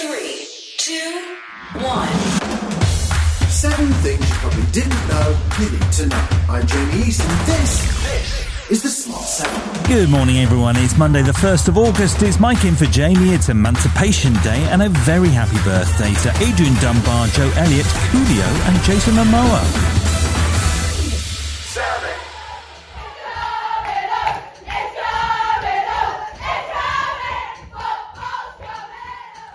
In three, two, one. Seven things you probably didn't know you need to know. I'm Jamie East, and this, this is the Smart Seven. Good morning, everyone. It's Monday, the 1st of August. It's Mike in for Jamie. It's Emancipation Day, and a very happy birthday to Adrian Dunbar, Joe Elliott, Coolio, and Jason Momoa.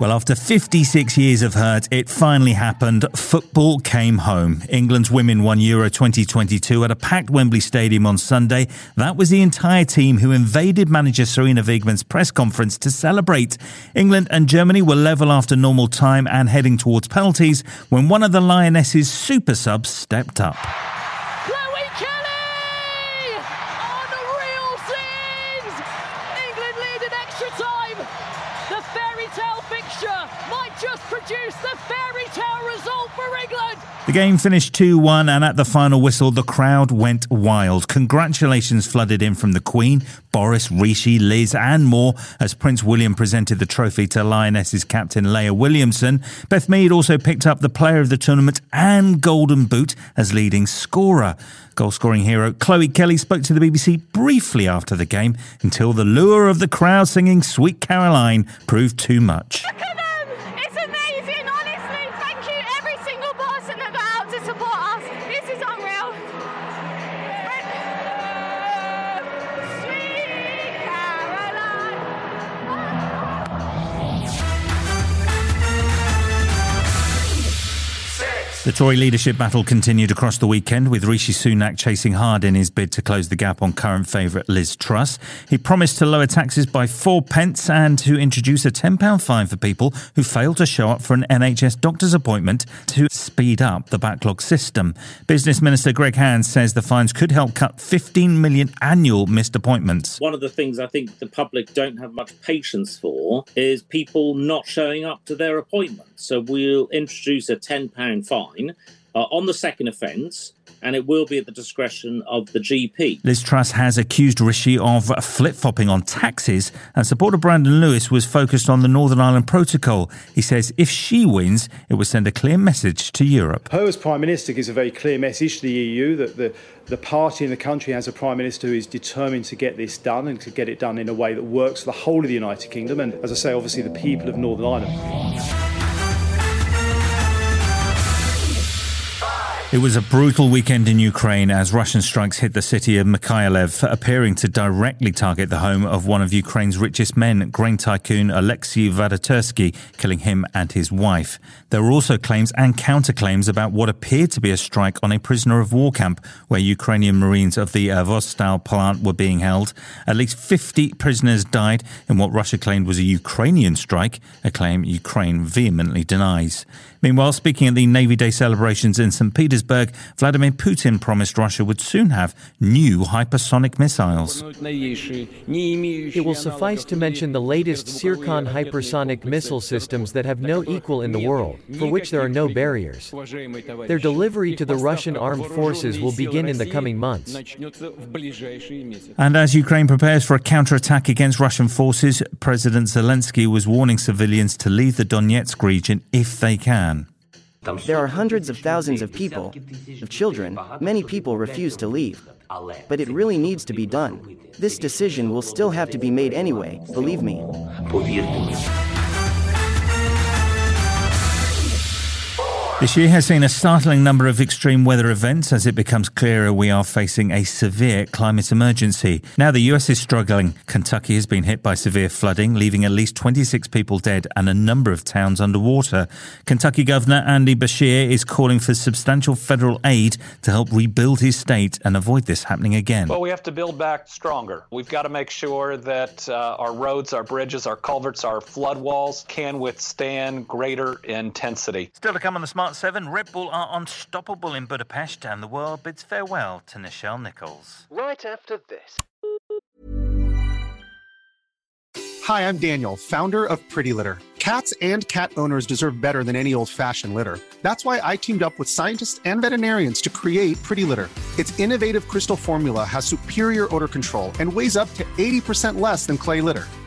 Well, after 56 years of hurt, it finally happened. Football came home. England's women won Euro 2022 at a packed Wembley Stadium on Sunday. That was the entire team who invaded manager Sarina Wiegman's press conference to celebrate. England and Germany were level after normal time and heading towards penalties when one of the Lionesses' super subs stepped up. Result for England. The game finished 2 1, and at the final whistle, the crowd went wild. Congratulations flooded in from the Queen, Boris, Rishi, Liz, and more as Prince William presented the trophy to Lionesses captain Leah Williamson. Beth Mead also picked up the player of the tournament and Golden Boot as leading scorer. Goal scoring hero Chloe Kelly spoke to the BBC briefly after the game until the lure of the crowd singing Sweet Caroline proved too much. The Tory leadership battle continued across the weekend with Rishi Sunak chasing hard in his bid to close the gap on current favourite Liz Truss. He promised to lower taxes by four pence and to introduce a £10 fine for people who fail to show up for an NHS doctor's appointment to speed up the backlog system. Business Minister Greg Hands says the fines could help cut 15 million annual missed appointments. One of the things I think the public don't have much patience for is people not showing up to their appointments. So we'll introduce a £10 fine uh, on the second offence, and it will be at the discretion of the GP. Liz Truss has accused Rishi of flip flopping on taxes, and supporter Brandon Lewis was focused on the Northern Ireland Protocol. He says if she wins, it will send a clear message to Europe. Her as Prime Minister gives a very clear message to the EU that the, the party in the country has a Prime Minister who is determined to get this done and to get it done in a way that works for the whole of the United Kingdom and, as I say, obviously the people of Northern Ireland. It was a brutal weekend in Ukraine as Russian strikes hit the city of Mykolaiv, appearing to directly target the home of one of Ukraine's richest men, grain tycoon Alexei Vadatersky, killing him and his wife. There were also claims and counterclaims about what appeared to be a strike on a prisoner of war camp where Ukrainian Marines of the uh, Azovstal plant were being held. At least 50 prisoners died in what Russia claimed was a Ukrainian strike, a claim Ukraine vehemently denies. Meanwhile, speaking at the Navy Day celebrations in St. Petersburg, Vladimir Putin promised Russia would soon have new hypersonic missiles. It will suffice to mention the latest Zircon hypersonic missile systems that have no equal in the world, for which there are no barriers. Their delivery to the Russian armed forces will begin in the coming months. And as Ukraine prepares for a counterattack against Russian forces, President Zelensky was warning civilians to leave the Donetsk region if they can. There are hundreds of thousands of people, of children, many people refuse to leave. But it really needs to be done. This decision will still have to be made anyway, believe me. This year has seen a startling number of extreme weather events as it becomes clearer we are facing a severe climate emergency. Now the US is struggling. Kentucky has been hit by severe flooding, leaving at least 26 people dead and a number of towns underwater. Kentucky Governor Andy Beshear is calling for substantial federal aid to help rebuild his state and avoid this happening again. Well, we have to build back stronger. We've got to make sure that uh, our roads, our bridges, our culverts, our flood walls can withstand greater intensity. Still to come on the Smart 7, Red Bull are unstoppable in Budapest and the world bids farewell to Nichelle Nichols. Right after this. Hi, I'm Daniel, founder of Pretty Litter. Cats and cat owners deserve better than any old fashioned litter. That's why I teamed up with scientists and veterinarians to create Pretty Litter. Its innovative crystal formula has superior odor control and weighs up to 80% less than clay litter.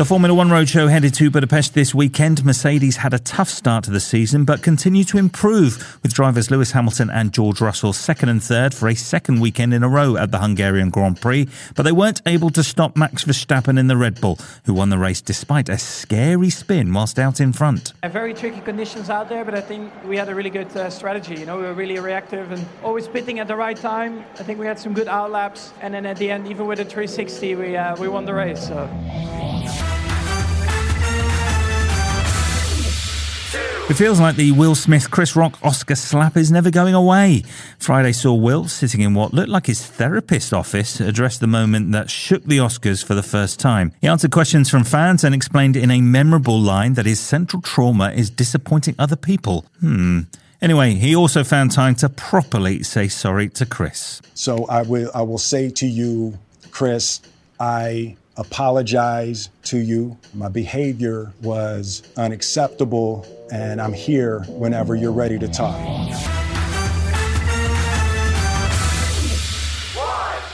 The Formula One Roadshow headed to Budapest this weekend. Mercedes had a tough start to the season, but continued to improve with drivers Lewis Hamilton and George Russell second and third for a second weekend in a row at the Hungarian Grand Prix. But they weren't able to stop Max Verstappen in the Red Bull, who won the race despite a scary spin whilst out in front. Very tricky conditions out there, but I think we had a really good uh, strategy. You know, we were really reactive and always pitting at the right time. I think we had some good outlaps, and then at the end, even with a 360, we uh, we won the race. So. It feels like the Will Smith Chris Rock Oscar slap is never going away. Friday saw Will sitting in what looked like his therapist's office address the moment that shook the Oscars for the first time. He answered questions from fans and explained in a memorable line that his central trauma is disappointing other people. Hmm. Anyway, he also found time to properly say sorry to Chris. So I will I will say to you, Chris, I apologize to you. My behavior was unacceptable, and I'm here whenever you're ready to talk.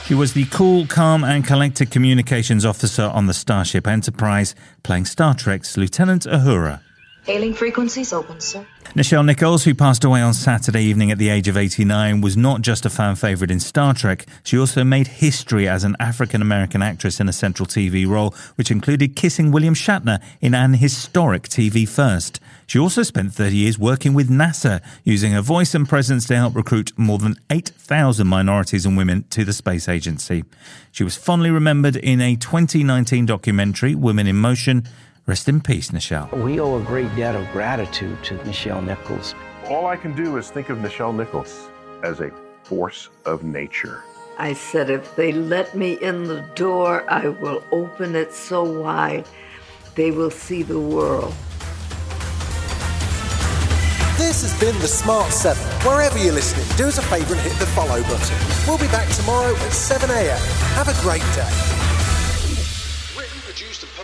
She was the cool, calm, and collected communications officer on the Starship Enterprise, playing Star Trek's Lieutenant Uhura. Hailing frequencies open, sir. Nichelle Nichols, who passed away on Saturday evening at the age of 89, was not just a fan favourite in Star Trek, she also made history as an African American actress in a central TV role, which included kissing William Shatner in an historic TV first. She also spent 30 years working with NASA, using her voice and presence to help recruit more than 8,000 minorities and women to the space agency. She was fondly remembered in a 2019 documentary, Women in Motion. Rest in peace, Nichelle. We owe a great debt of gratitude to Nichelle Nichols. All I can do is think of Nichelle Nichols as a force of nature. I said, if they let me in the door, I will open it so wide they will see the world. This has been the Smart 7. Wherever you're listening, do us a favour and hit the follow button. We'll be back tomorrow at 7 a.m. Have a great day.